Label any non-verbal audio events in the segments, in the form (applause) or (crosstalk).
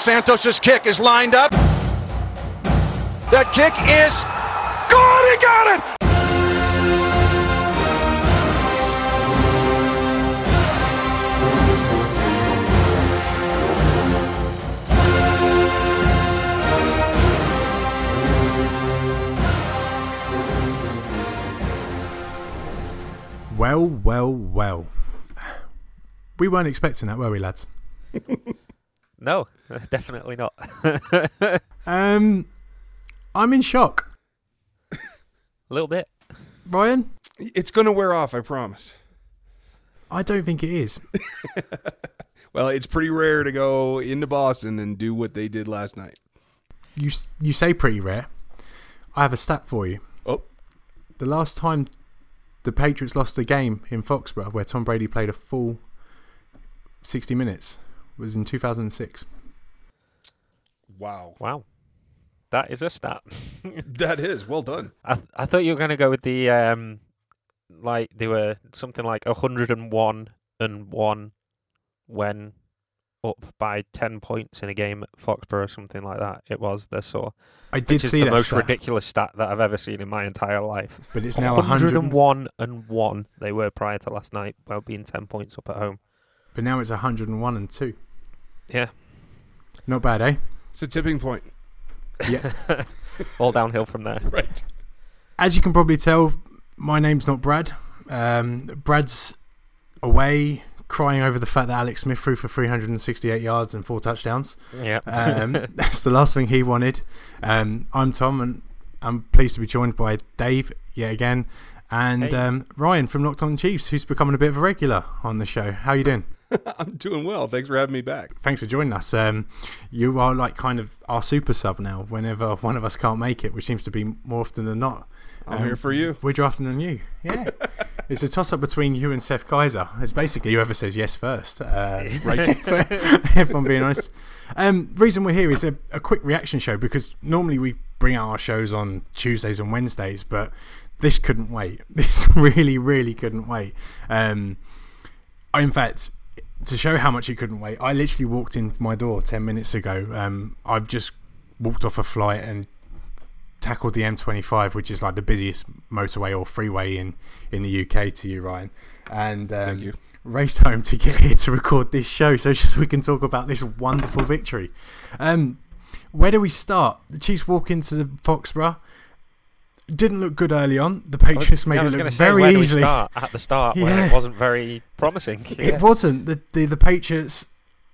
Santos's kick is lined up. That kick is good. He got it. Well, well, well. We weren't expecting that, were we, lads? (laughs) No, (laughs) definitely not. (laughs) Um, I'm in shock. A little bit. Ryan, It's going to wear off, I promise. I don't think it is. (laughs) Well, it's pretty rare to go into Boston and do what they did last night. You you say pretty rare. I have a stat for you. Oh, The last time the Patriots lost a game in Foxborough where Tom Brady played a full 60 minutes was in 2006. wow. Wow. That is a stat. (laughs) That is well done. I I thought you were going to go with the um, like they were something like hundred and one and one when up by ten points in a game at Foxborough, or something like that. It was the so I did which is see the most stat, ridiculous stat that I've ever seen in my entire life. but it's now 100 101 and one they were prior to last night, while being ten points up at home. but now it's 101 and 2. Yeah, Not bad, eh? It's a tipping point. Yeah. (laughs) all downhill from there. (laughs) Right. As you can probably tell, my name's not Brad. Um, Brad's away crying over the fact that Alex Smith threw for 368 yards and four touchdowns. Yeah. Um, (laughs) that's the last thing he wanted. Um, I'm Tom, and I'm pleased to be joined by Dave yet again, and Hey. um, Ryan from Locked On Chiefs, who's becoming a bit of a regular on the show. How you doing? (laughs) I'm doing well. Thanks for having me back. Thanks for joining us. Um, you are like kind of our super sub now. Whenever one of us can't make it, which seems to be more often than not. I'm here for you. We're drafting on you. Yeah. (laughs) it's a toss up between you and Seth Keysor. It's basically whoever says yes first. Uh, (laughs) right. if I'm being honest. Um, reason we're here is a, a quick reaction show because normally we bring out our shows on Tuesdays and Wednesdays, but this couldn't wait. This really, really couldn't wait. Um, in fact, to show how much it couldn't wait, I literally walked in my door 10 minutes ago. Um, I've just walked off a flight and tackled the M25, which is like the busiest motorway or freeway in, in the UK to you, Ryan. And um, you. raced home to get (laughs) here to record this show so just we can talk about this wonderful victory. Um, where do we start? The Chiefs walk into the Foxborough. Didn't look good early on. The Patriots made Yeah, it look say, very where easily. start? At the start, Yeah. it wasn't very promising. Yeah. It wasn't. The, the the Patriots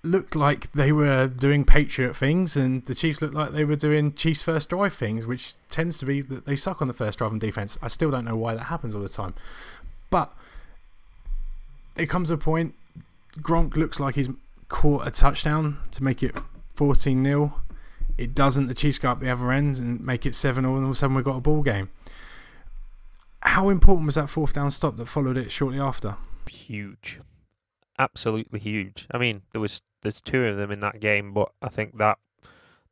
looked like they were doing Patriot things, and the Chiefs looked like they were doing Chiefs first drive things, which tends to be that they suck on the first drive on defense. I still don't know why that happens all the time, but it comes a point. Gronk looks like he's caught a touchdown to make it 14 0. It doesn't. The Chiefs go up the other end and make it 7 0, and all of a sudden we've got a ball game. How important was that fourth down stop that followed it shortly after? huge, absolutely huge. I mean, there was there's two of them in that game, but I think that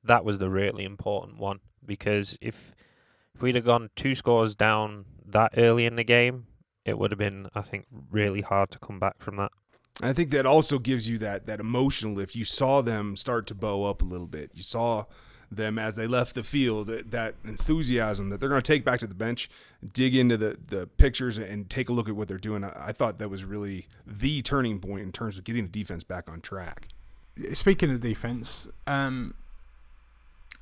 that was the really important one because if if we'd have gone two scores down that early in the game, it would have been I think really hard to come back from that. I think that also gives you that that emotional lift. You saw them start to bow up a little bit. You saw them as they left the field that, enthusiasm that they're going to take back to the bench, dig into the the pictures and take a look at what they're doing. I, I thought that was really the turning point in terms of getting the defense back on track. speaking of defense, um,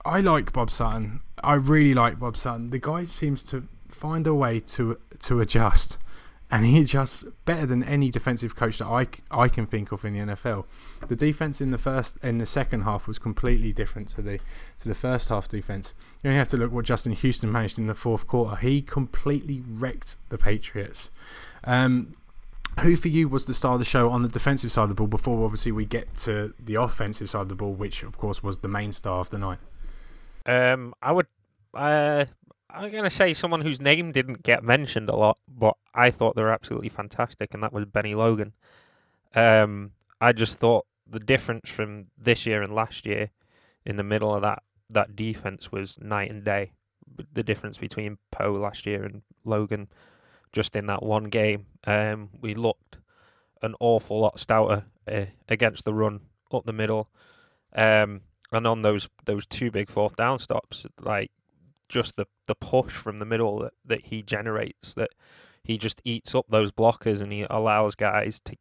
I like Bob Sutton. I really like Bob Sutton. The guy seems to find a way to to adjust, and he adjusts better than any defensive coach that I, I can think of in the NFL. The defense in the first in the second half was completely different to the to the first half defense. You only have to look what Justin Houston managed in the fourth quarter. He completely wrecked the Patriots. Um, who for you was the star of the show on the defensive side of the ball before obviously we get to the offensive side of the ball, which of course was the main star of the night? Um, I would. Uh, I'm going to say someone whose name didn't get mentioned a lot, but I thought they were absolutely fantastic, and that was Bennie Logan. Um, I just thought the difference from this year and last year in the middle of that that defense was night and day. The difference between Poe last year and Logan, just in that one game, um, we looked an awful lot stouter uh, against the run up the middle. Um, and on those those two big fourth down stops, like just the the push from the middle that, that he generates, that he just eats up those blockers and he allows guys to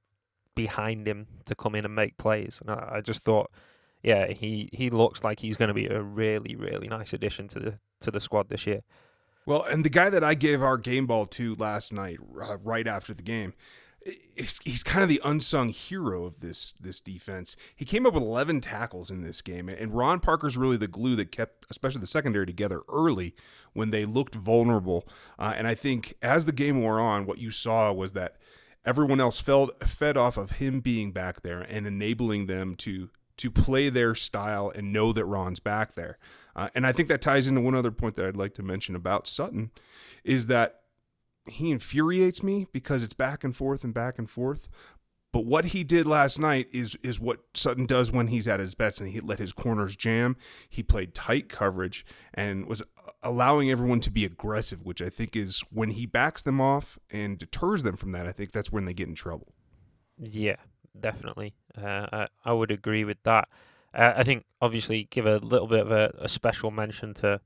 behind him to come in and make plays. And I, I just thought, yeah, he, he looks like he's going to be a really really nice addition to the to the squad this year. Well, and the guy that I gave our game ball to last night, uh, right after the game, he's, kind of the unsung hero of this this defense. He came up with 11 tackles in this game, and Ron Parker's really the glue that kept, especially the secondary, together early when they looked vulnerable. Uh, and I think as the game wore on, what you saw was that everyone else felt fed off of him being back there and enabling them to to play their style and know that Ron's back there. Uh, and I think that ties into one other point that I'd like to mention about Sutton is that he infuriates me because it's back and forth and back and forth. But what he did last night is is what Sutton does when he's at his best, and he let his corners jam. He played tight coverage and was allowing everyone to be aggressive, which I think is when he backs them off and deters them from that. I think that's when they get in trouble. Yeah, definitely. Uh, I I would agree with that. Uh, I think obviously give a little bit of a, a special mention to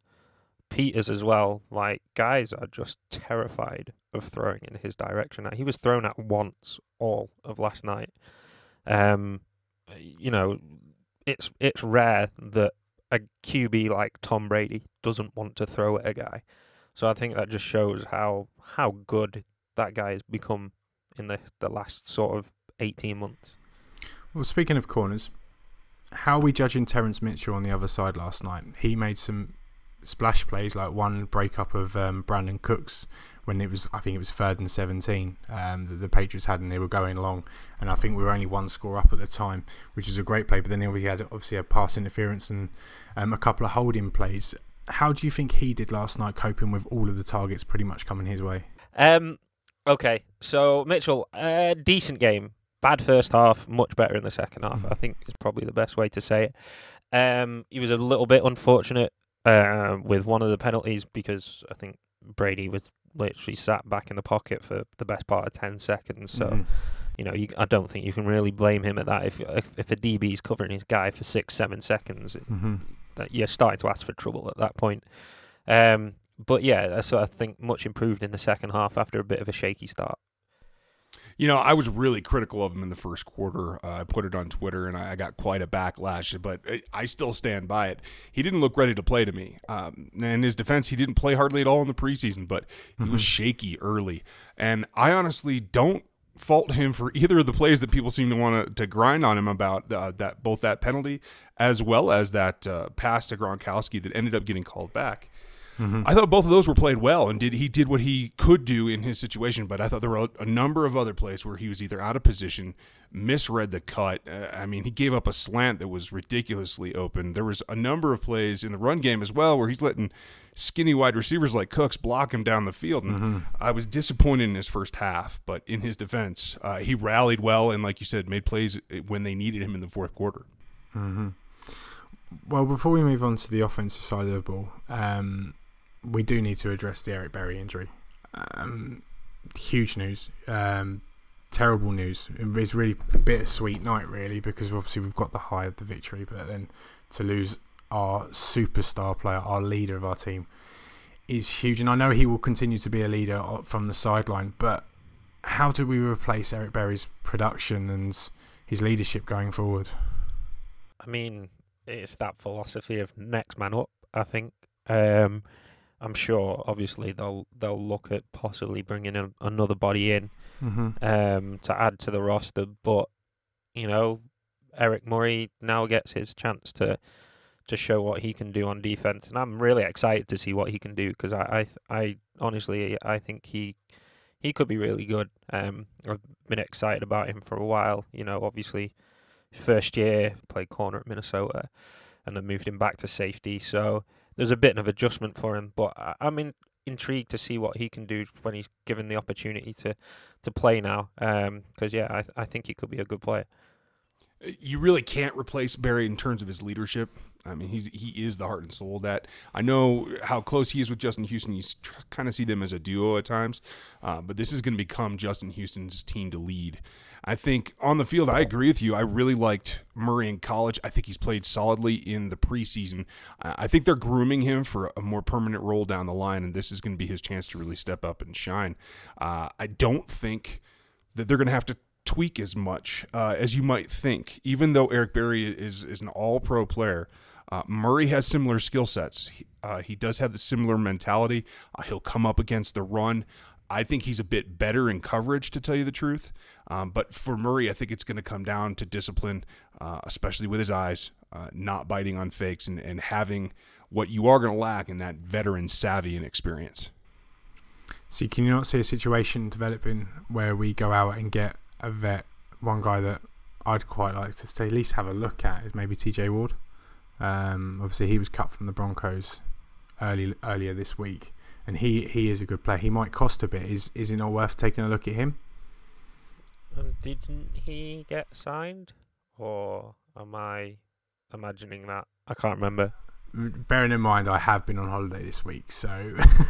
Peters as well, like guys are just terrified of throwing in his direction. Now He was thrown at once all of last night. Um, you know, it's it's rare that a QB like Tom Brady doesn't want to throw at a guy. So I think that just shows how how good that guy has become in the the last sort of eighteen months. Well, speaking of corners, how are we judging Terrance Mitchell on the other side last night? He made some splash plays, like one breakup of um, Brandin Cooks when it was, I think it was third and 17 um, that the Patriots had, and they were going along. And I think we were only one score up at the time, which was a great play. But then we had obviously a pass interference and um, a couple of holding plays. How do you think he did last night, coping with all of the targets pretty much coming his way? Um, okay, so Mitchell, uh, decent game. Bad first half, much better in the second half. Mm-hmm. I think is probably the best way to say it. Um, he was a little bit unfortunate uh, with one of the penalties because I think Brady was literally sat back in the pocket for the best part of 10 seconds. So, mm-hmm. you know, you, I don't think you can really blame him at that. If if, if a DB is covering his guy for six, seven seconds, mm-hmm. that you're starting to ask for trouble at that point. Um, but yeah, so I think much improved in the second half after a bit of a shaky start. You know, I was really critical of him in the first quarter. Uh, I put it on Twitter, and I got quite a backlash. But I still stand by it. He didn't look ready to play to me. Um, in his defense, he didn't play hardly at all in the preseason, but he mm-hmm. was shaky early. And I honestly don't fault him for either of the plays that people seem to want to grind on him about uh, that both that penalty as well as that uh, pass to Gronkowski that ended up getting called back. Mm-hmm. I thought both of those were played well, and did he did what he could do in his situation. But I thought there were a, number of other plays where he was either out of position, misread the cut. Uh, I mean, he gave up a slant that was ridiculously open. There was a number of plays in the run game as well where he's letting skinny wide receivers like Cooks block him down the field. And mm-hmm. I was disappointed in his first half, but in his defense, uh, he rallied well and, like you said, made plays when they needed him in the fourth quarter. Mm-hmm. Well, before we move on to the offensive side of the ball, um, we do need to address the Eric Berry injury. Um, huge news. Um, terrible news. It's really a bittersweet night, really, because obviously we've got the high of the victory, but then to lose our superstar player, our leader of our team, is huge. And I know he will continue to be a leader from the sideline, but how do we replace Eric Berry's production and his leadership going forward? I mean, it's that philosophy of next man up. I think um, I'm sure, obviously, they'll they'll look at possibly bringing a, another body in mm-hmm. um, to add to the roster. But you know, Eric Murray now gets his chance to to show what he can do on defense, and I'm really excited to see what he can do because I, I I honestly I think he he could be really good. Um, I've been excited about him for a while. You know, obviously, first year played corner at Minnesota, and then moved him back to safety. So there's a bit of adjustment for him. But I'm in, intrigued to see what he can do when he's given the opportunity to to play now. Because um, yeah, I I think he could be a good player. You really can't replace Berry in terms of his leadership. I mean, he's he is the heart and soul of that. I know how close he is with Justin Houston. You kind of see them as a duo at times, uh, but this is going to become Justin Houston's team to lead. I think on the field, I agree with you. I really liked Murray in college. I think he's played solidly in the preseason. I think they're grooming him for a more permanent role down the line, and this is going to be his chance to really step up and shine. Uh, I don't think that they're going to have to tweak as much uh, as you might think. Even though Eric Berry is is an All Pro player, uh, Murray has similar skill sets. He, uh, he does have the similar mentality. Uh, he'll come up against the run. I think he's a bit better in coverage, to tell you the truth. Um, but for Murray, I think it's going to come down to discipline, uh, especially with his eyes, uh, not biting on fakes, and, and having what you are going to lack in that veteran savvy and experience. So can you not see a situation developing where we go out and get a vet, one guy that I'd quite like to at least have a look at is maybe TJ Ward. Um, obviously, he was cut from the Broncos early earlier this week and he he is a good player. He might cost a bit. Is is it not worth taking a look at him? Um, didn't he get signed, or am I imagining that? I can't remember. Bearing in mind, I have been on holiday this week, so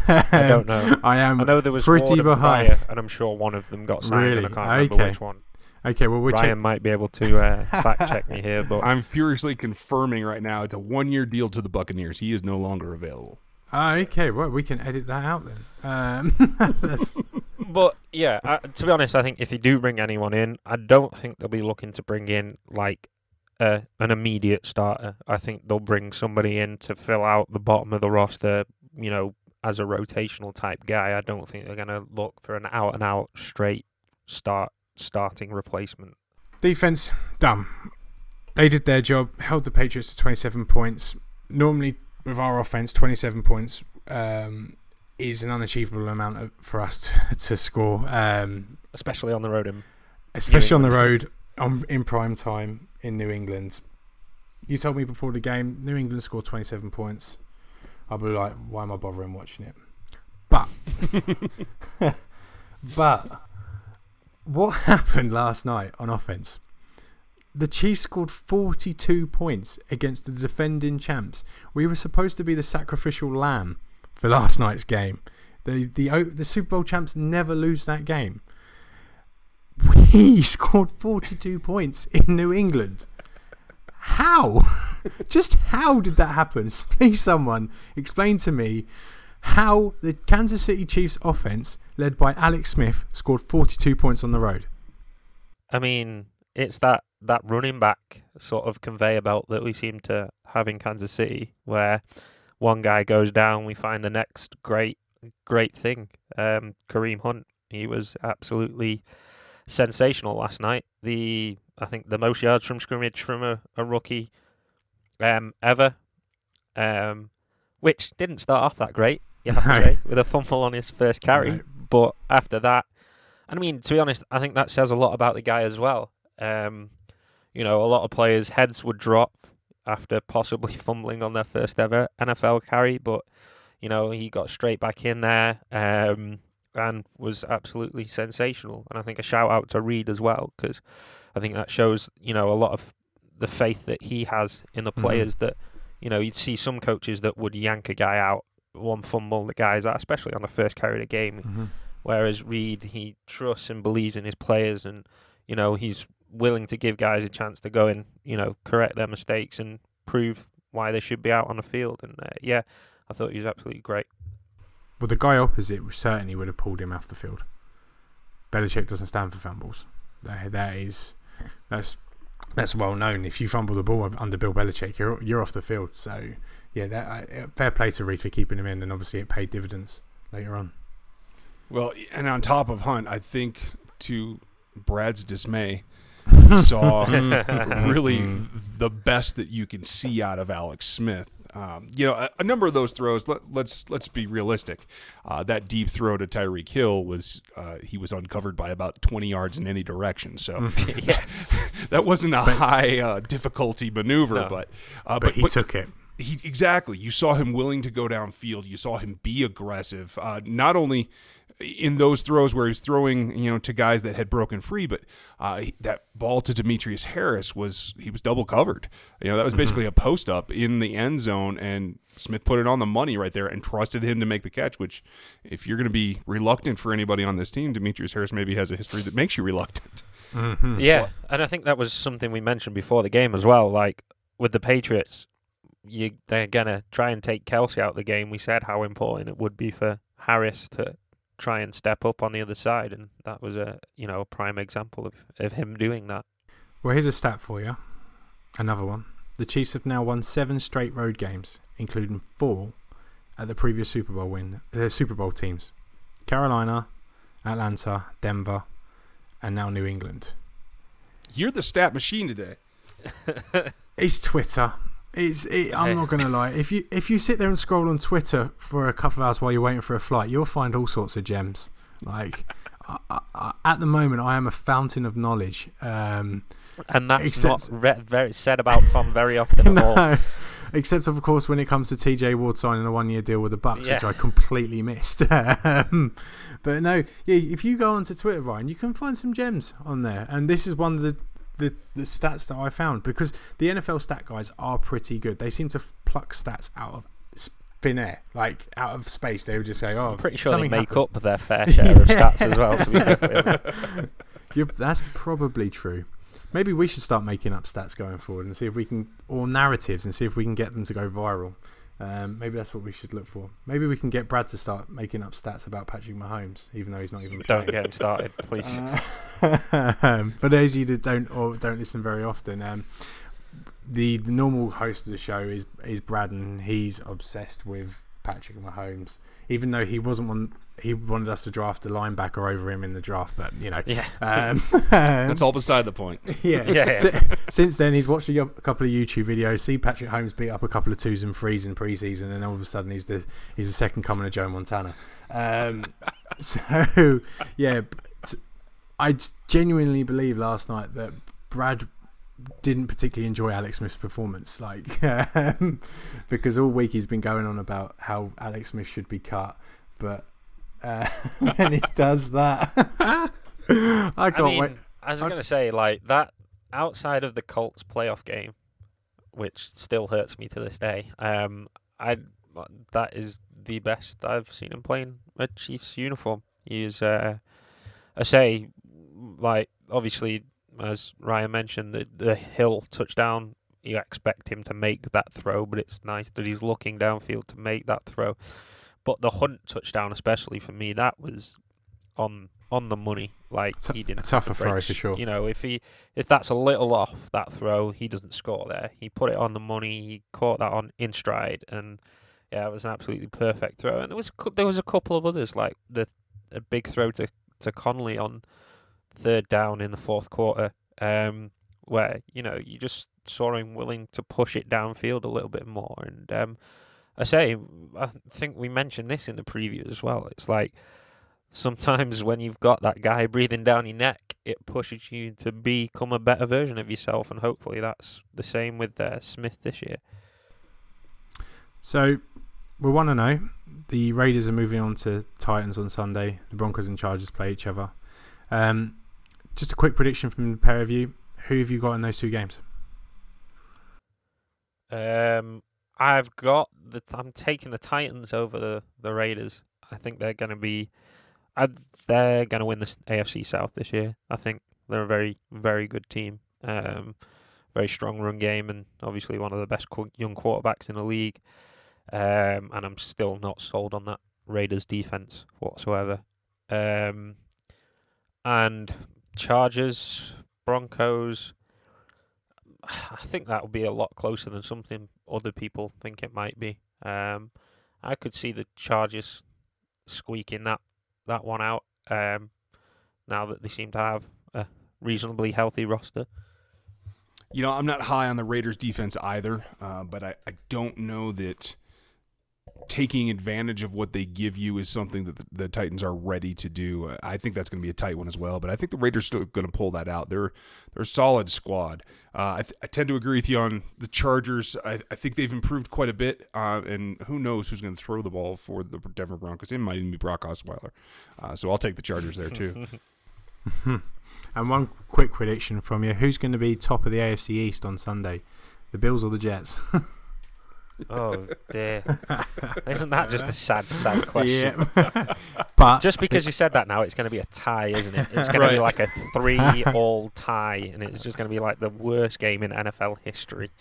I don't (laughs) know. I am. I know there was pretty Ward behind, and, and I'm sure one of them got signed. Really? And I can't remember Okay. which one. Okay, well we're Ryan check- might be able to uh, (laughs) fact check me here, but I'm furiously confirming right now it's a one year deal to the Buccaneers. He is no longer available. Ah, okay, well we can edit that out then. Um, (laughs) that's- But yeah, I, to be honest, I think if you do bring anyone in, I don't think they'll be looking to bring in like uh, an immediate starter. I think they'll bring somebody in to fill out the bottom of the roster. You know, as a rotational type guy. I don't think they're going to look for an out and out straight start starting replacement. defense done. They did their job. Held the Patriots to 27 points. Normally, with our offense, 27 points um, is an unachievable amount of, for us to, (laughs) to score. Um, especially on the road in especially on the road on, in prime time in New England. You told me before the game, New England scored 27 points. I'll be like, why am I bothering watching it? But, (laughs) but, what happened last night on offense? The Chiefs scored 42 points against the defending champs. We were supposed to be the sacrificial lamb for last night's game. The the the Super Bowl champs never lose that game. We scored 42 points in New England. How? (laughs) Just how did that happen? (laughs) Please, someone explain to me how the Kansas City Chiefs offense, led by Alex Smith, scored 42 points on the road. I mean, it's that that running back sort of conveyor belt that we seem to have in Kansas City, where one guy goes down, we find the next great great thing. Um, Kareem Hunt, he was absolutely sensational last night. The I think the most yards from scrimmage from a, a rookie um, ever, um, which didn't start off that great. You have to say, with a fumble on his first carry, No. but after that, and I mean, to be honest, I think that says a lot about the guy as well. Um, you know, a lot of players' heads would drop after possibly (laughs) fumbling on their first ever NFL carry, but you know, he got straight back in there um, and was absolutely sensational. And I think a shout out to Reid as well because I think that shows you know a lot of the faith that he has in the Mhm. players. That you know, you'd see some coaches that would yank a guy out one fumble, the guy's out, especially on the first carry of the game. Whereas Reid, he trusts and believes in his players, and you know he's willing to give guys a chance to go and you know correct their mistakes and prove why they should be out on the field. And uh, yeah, I thought he was absolutely great. Well, the guy opposite certainly would have pulled him off the field. Belichick doesn't stand for fumbles. That, that is that's that's well known. If you fumble the ball under Bill Belichick, you're you're off the field. So yeah, that, uh, fair play to Reid for keeping him in, and obviously it paid dividends later on. Well, and on top of Hunt, I think to Brad's dismay, he (laughs) saw (laughs) really the best that you can see out of Alex Smith. Um, you know, a, a number of those throws. Let, let's let's be realistic. Uh, that deep throw to Tyreek Hill was uh, he was uncovered by about twenty yards in any direction. So (laughs) (laughs) yeah, that wasn't a high uh, difficulty maneuver, No. but uh, But, he took it. he exactly. You saw him willing to go downfield. You saw him be aggressive. Uh, not only in those throws where he's throwing, you know, to guys that had broken free, but uh, that ball to Demetrius Harris was he was double covered. You know, that was Mm-hmm. basically a post up in the end zone, and Smith put it on the money right there and trusted him to make the catch. Which, if you're going to be reluctant for anybody on this team, Demetrius Harris maybe has a history that makes you reluctant. Yeah, and I think that was something we mentioned before the game as well. Like with the Patriots, you they're gonna try and take Kelce out of the game. We said how important it would be for Harris to try and step up on the other side, and that was a you know a prime example of, of him doing that. Well, here's a stat for you. Another one. The Chiefs have now won seven straight road games, including four at the previous Super Bowl win. The Super Bowl teams: Carolina, Atlanta, Denver, and now New England. You're the stat machine today. It's Twitter. It's. It, I'm not gonna lie. If you if you sit there and scroll on Twitter for a couple of hours while you're waiting for a flight, you'll find all sorts of gems. Like (laughs) I, I, at the moment, I am a fountain of knowledge. Um, And that's Except- not re- very said about Tom very often at (laughs) all. no, except of course when it comes to TJ Ward signing a one-year deal with the Bucks, which I completely missed. (laughs) um, but no, yeah, if you go onto Twitter, Ryan, you can find some gems on there, and this is one of the. The, the stats that I found because the NFL stat guys are pretty good. They seem to pluck stats out of thin air, like out of space. They would just say, "Oh, I'm pretty sure they make happened." up their fair (laughs) share of stats as well. To be (laughs) that's probably true. Maybe we should start making up stats going forward and see if we can, or narratives, and see if we can get them to go viral. Um, maybe that's what we should look for. Maybe we can get Brad to start making up stats about Patrick Mahomes, even though he's not even Don't get him started, (laughs) please. um, for those of you that don't or don't listen very often, um, the, the normal host of the show is is Brad, and he's obsessed with Patrick Mahomes. Even though he wasn't one, he wanted us to draft a linebacker over him in the draft, but you know, Yeah. um, (laughs) That's all beside the point. (laughs) yeah. Yeah, yeah. Si- Since then, he's watched a couple of YouTube videos. See Patrick Mahomes beat up a couple of twos and threes in preseason, and all of a sudden he's the he's the second coming of Joe Montana. Um, (laughs) so yeah, I genuinely believe last night that Brad didn't particularly enjoy Alex Smith's performance, like um, because all week he's been going on about how Alex Smith should be cut, but uh, (laughs) when he does that, (laughs) I I can't mean, wait. I was going to say, like, that outside of the Colts playoff game, which still hurts me to this day, um, I that is the best I've seen him playing a Chiefs uniform. He's, uh, I say, like, obviously, as Ryan mentioned, the, the Hill touchdown, you expect him to make that throw, but it's nice that he's looking downfield to make that throw. But the Hunt touchdown, especially for me, that was on on the money. Like T- he didn't a tougher to throw for sure. You know, if he if that's a little off that throw, he doesn't score there. He put it on the money. He caught that on in stride, and yeah, it was an absolutely perfect throw. And there was there was a couple of others like the a big throw to to Conley on third down in the fourth quarter, um, where you know you just saw him willing to push it downfield a little bit more. And um, I say, I think we mentioned this in the preview as well. It's like sometimes when you've got that guy breathing down your neck, it pushes you to become a better version of yourself, and hopefully that's the same with uh, Smith this year. So we want to know. The Raiders are moving on to Titans on Sunday. The Broncos and Chargers play each other. Um, just a quick prediction from the pair of you. Who have you got in those two games? Um, I've got the. I'm taking the Titans over the the Raiders. I think they're going to be. I, they're going to win the AFC South this year. I think they're a very very good team. Um, very strong run game, and obviously one of the best qu- young quarterbacks in the league. Um, and I'm still not sold on that Raiders defense whatsoever. Um, and Chargers, Broncos. (sighs) I think that will be a lot closer than something other people think it might be. Um, I could see the Chargers squeaking that that one out. Um, now that they seem to have a reasonably healthy roster. You know, I'm not high on the Raiders defense either, uh, but I, I don't know that taking advantage of what they give you is something that the, the Titans are ready to do. Uh, I think that's going to be a tight one as well. But I think the Raiders still going to pull that out. They're they're a solid squad. Uh, I, th- I, tend to agree with you on the Chargers. I, I think they've improved quite a bit. Uh, and who knows who's going to throw the ball for the Denver Broncos? It might even be Brock Osweiler. Uh, so I'll take the Chargers there too. (laughs) (laughs) and one quick prediction from you: Who's going to be top of the AFC East on Sunday? The Bills or the Jets? (laughs) Oh dear! (laughs) Isn't that just a sad, sad question? Yeah. (laughs) but Just because you said that now, it's going to be a tie, isn't it? It's going to be like a (laughs) three-all tie, and it's just going to be like the worst game in NFL history.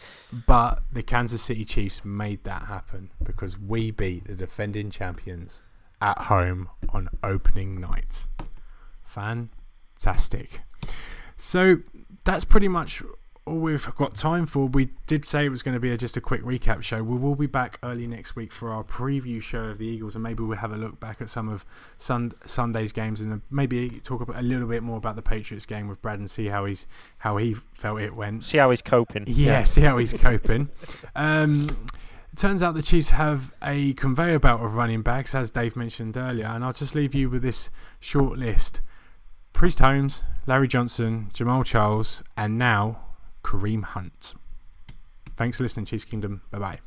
but the Kansas City Chiefs made that happen because we beat the defending champions at home on opening night. Fantastic. So that's pretty much all we've got time for. We did say it was going to be a, just a quick recap show. We will be back early next week for our preview show of the Eagles, and maybe we'll have a look back at some of sun, Sunday's games, and maybe talk about, a little bit more about the Patriots game with Brad and see how he's how he felt it went. See how he's coping. Yeah, see how he's coping. (laughs) Um, it turns out the Chiefs have a conveyor belt of running backs, as Dave mentioned earlier, and I'll just leave you with this short list: Priest Holmes, Larry Johnson, Jamaal Charles, and now Kareem Hunt. Thanks for listening, Chiefs Kingdom. Bye bye.